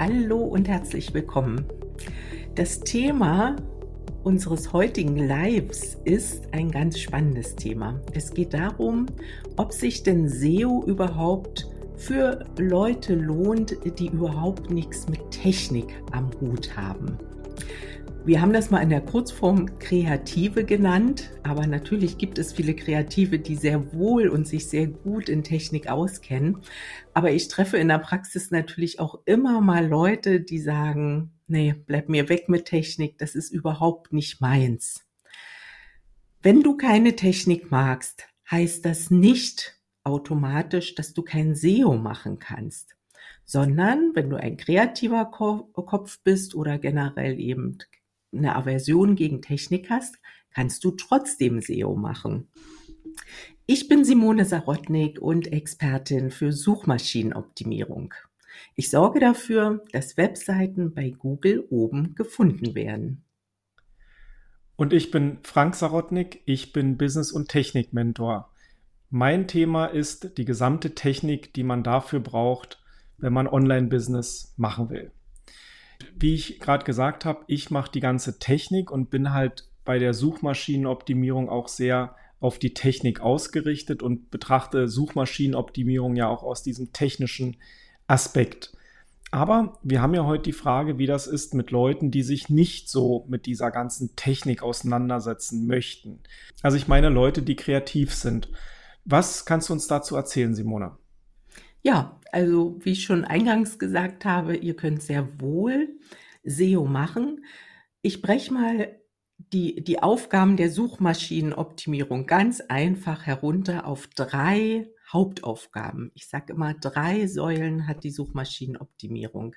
Hallo und herzlich willkommen. Das Thema unseres heutigen Lives ist ein ganz spannendes Thema. Es geht darum, ob sich denn SEO überhaupt für Leute lohnt, die überhaupt nichts mit Technik am Hut haben. Wir haben das mal in der Kurzform Kreative genannt, aber natürlich gibt es viele Kreative, die sehr wohl und sich sehr gut in Technik auskennen. Aber ich treffe in der Praxis natürlich auch immer mal Leute, die sagen, nee, bleib mir weg mit Technik, das ist überhaupt nicht meins. Wenn du keine Technik magst, heißt das nicht automatisch, dass du kein SEO machen kannst sondern wenn du ein kreativer Kopf bist oder generell eben eine Aversion gegen Technik hast, kannst du trotzdem SEO machen. Ich bin Simone Sarotnik und Expertin für Suchmaschinenoptimierung. Ich sorge dafür, dass Webseiten bei Google oben gefunden werden. Und ich bin Frank Sarotnik, ich bin Business- und Technik-Mentor. Mein Thema ist die gesamte Technik, die man dafür braucht, wenn man Online-Business machen will wie ich gerade gesagt habe, ich mache die ganze Technik und bin halt bei der Suchmaschinenoptimierung auch sehr auf die Technik ausgerichtet und betrachte Suchmaschinenoptimierung ja auch aus diesem technischen Aspekt. Aber wir haben ja heute die Frage, wie das ist mit Leuten, die sich nicht so mit dieser ganzen Technik auseinandersetzen möchten. Also ich meine Leute, die kreativ sind. Was kannst du uns dazu erzählen, Simona? Ja, also wie ich schon eingangs gesagt habe, ihr könnt sehr wohl SEO machen. Ich breche mal die, die Aufgaben der Suchmaschinenoptimierung ganz einfach herunter auf drei Hauptaufgaben. Ich sage immer, drei Säulen hat die Suchmaschinenoptimierung.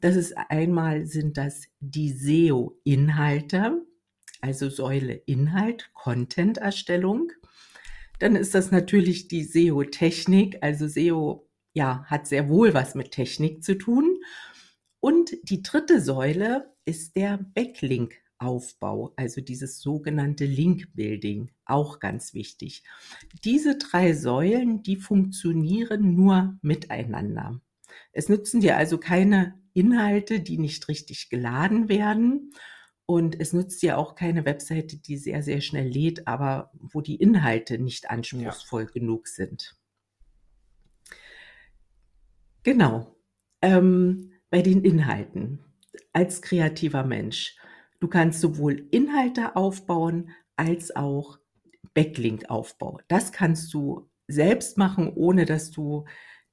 Das ist einmal sind das die SEO-Inhalte, also Säule Inhalt, Content-Erstellung. Dann ist das natürlich die SEO-Technik, also SEO ja, hat sehr wohl was mit Technik zu tun. Und die dritte Säule ist der Backlink-Aufbau, also dieses sogenannte Link-Building, auch ganz wichtig. Diese drei Säulen, die funktionieren nur miteinander. Es nützen dir also keine Inhalte, die nicht richtig geladen werden. Und es nützt dir auch keine Webseite, die sehr, sehr schnell lädt, aber wo die Inhalte nicht anspruchsvoll ja. genug sind. Genau. Ähm, bei den Inhalten als kreativer Mensch. Du kannst sowohl Inhalte aufbauen als auch Backlink-Aufbau. Das kannst du selbst machen, ohne dass du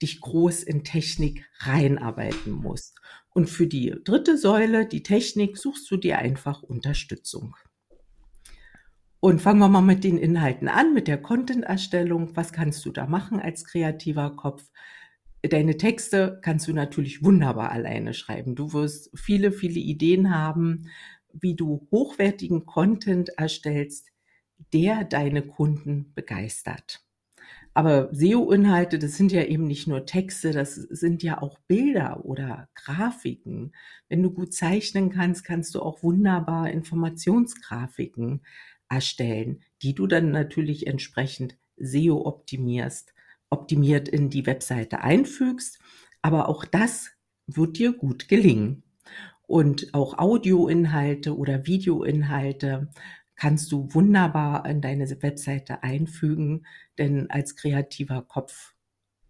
dich groß in Technik reinarbeiten musst. Und für die dritte Säule, die Technik, suchst du dir einfach Unterstützung. Und fangen wir mal mit den Inhalten an, mit der Content-Erstellung. Was kannst du da machen als kreativer Kopf? Deine Texte kannst du natürlich wunderbar alleine schreiben. Du wirst viele, viele Ideen haben, wie du hochwertigen Content erstellst, der deine Kunden begeistert. Aber SEO-Inhalte, das sind ja eben nicht nur Texte, das sind ja auch Bilder oder Grafiken. Wenn du gut zeichnen kannst, kannst du auch wunderbar Informationsgrafiken erstellen, die du dann natürlich entsprechend SEO optimierst optimiert in die Webseite einfügst. Aber auch das wird dir gut gelingen. Und auch Audioinhalte oder Videoinhalte kannst du wunderbar in deine Webseite einfügen, denn als kreativer Kopf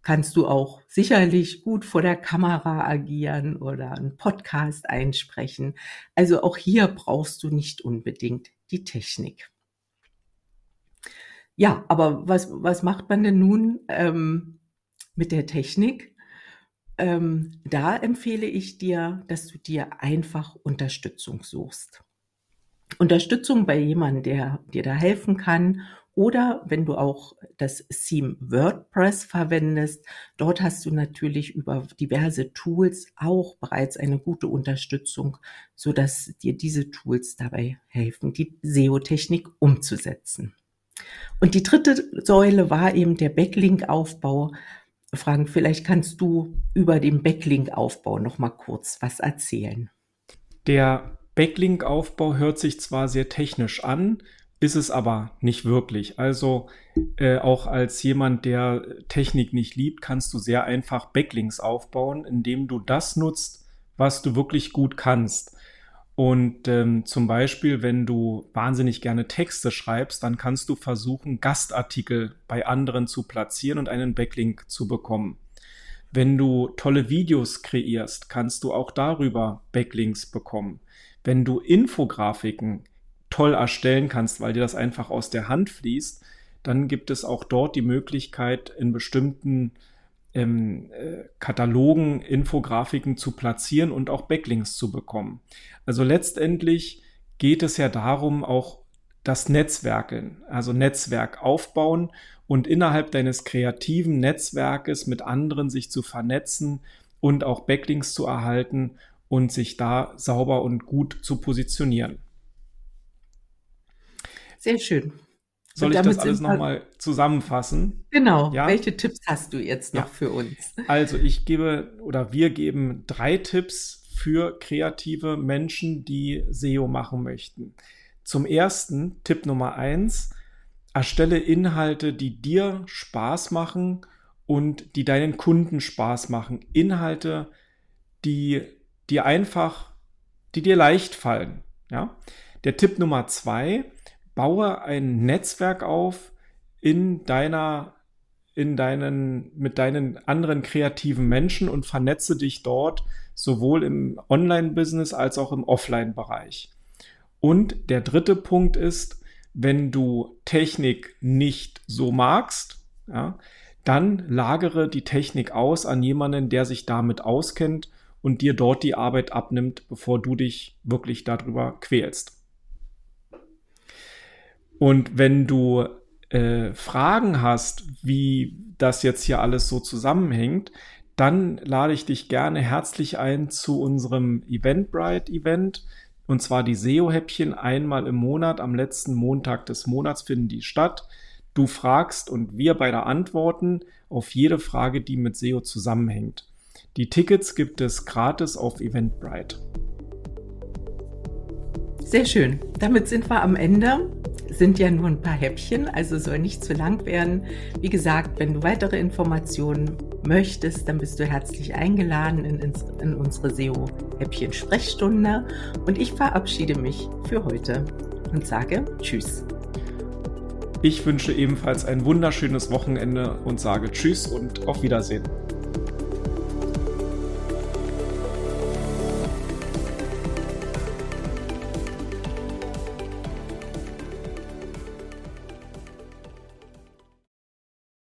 kannst du auch sicherlich gut vor der Kamera agieren oder einen Podcast einsprechen. Also auch hier brauchst du nicht unbedingt die Technik. Ja, aber was, was macht man denn nun ähm, mit der Technik? Ähm, da empfehle ich dir, dass du dir einfach Unterstützung suchst. Unterstützung bei jemandem, der dir da helfen kann oder wenn du auch das Theme WordPress verwendest, dort hast du natürlich über diverse Tools auch bereits eine gute Unterstützung, so dass dir diese Tools dabei helfen, die SEO-Technik umzusetzen. Und die dritte Säule war eben der Backlink-Aufbau. Frank, vielleicht kannst du über den Backlink-Aufbau noch mal kurz was erzählen. Der Backlink-Aufbau hört sich zwar sehr technisch an, ist es aber nicht wirklich. Also äh, auch als jemand, der Technik nicht liebt, kannst du sehr einfach Backlinks aufbauen, indem du das nutzt, was du wirklich gut kannst. Und ähm, zum Beispiel, wenn du wahnsinnig gerne Texte schreibst, dann kannst du versuchen, Gastartikel bei anderen zu platzieren und einen Backlink zu bekommen. Wenn du tolle Videos kreierst, kannst du auch darüber Backlinks bekommen. Wenn du Infografiken toll erstellen kannst, weil dir das einfach aus der Hand fließt, dann gibt es auch dort die Möglichkeit, in bestimmten ähm, äh, Katalogen Infografiken zu platzieren und auch Backlinks zu bekommen. Also letztendlich geht es ja darum, auch das Netzwerken, also Netzwerk aufbauen und innerhalb deines kreativen Netzwerkes mit anderen sich zu vernetzen und auch Backlinks zu erhalten und sich da sauber und gut zu positionieren. Sehr schön. Soll ich das alles nochmal zusammenfassen? Genau. Ja? Welche Tipps hast du jetzt noch ja. für uns? Also ich gebe oder wir geben drei Tipps für kreative Menschen, die SEO machen möchten. Zum ersten, Tipp Nummer eins, erstelle Inhalte, die dir Spaß machen und die deinen Kunden Spaß machen. Inhalte, die dir einfach, die dir leicht fallen. Ja? Der Tipp Nummer zwei, baue ein Netzwerk auf in deiner, in deinen, mit deinen anderen kreativen Menschen und vernetze dich dort sowohl im Online-Business als auch im Offline-Bereich. Und der dritte Punkt ist, wenn du Technik nicht so magst, ja, dann lagere die Technik aus an jemanden, der sich damit auskennt und dir dort die Arbeit abnimmt, bevor du dich wirklich darüber quälst. Und wenn du äh, Fragen hast, wie das jetzt hier alles so zusammenhängt, dann lade ich dich gerne herzlich ein zu unserem Eventbrite-Event. Und zwar die SEO-Häppchen einmal im Monat, am letzten Montag des Monats finden die statt. Du fragst und wir beide antworten auf jede Frage, die mit SEO zusammenhängt. Die Tickets gibt es gratis auf Eventbrite. Sehr schön. Damit sind wir am Ende sind ja nur ein paar Häppchen, also soll nicht zu lang werden. Wie gesagt, wenn du weitere Informationen möchtest, dann bist du herzlich eingeladen in, in unsere SEO-Häppchen-Sprechstunde. Und ich verabschiede mich für heute und sage Tschüss. Ich wünsche ebenfalls ein wunderschönes Wochenende und sage Tschüss und auf Wiedersehen.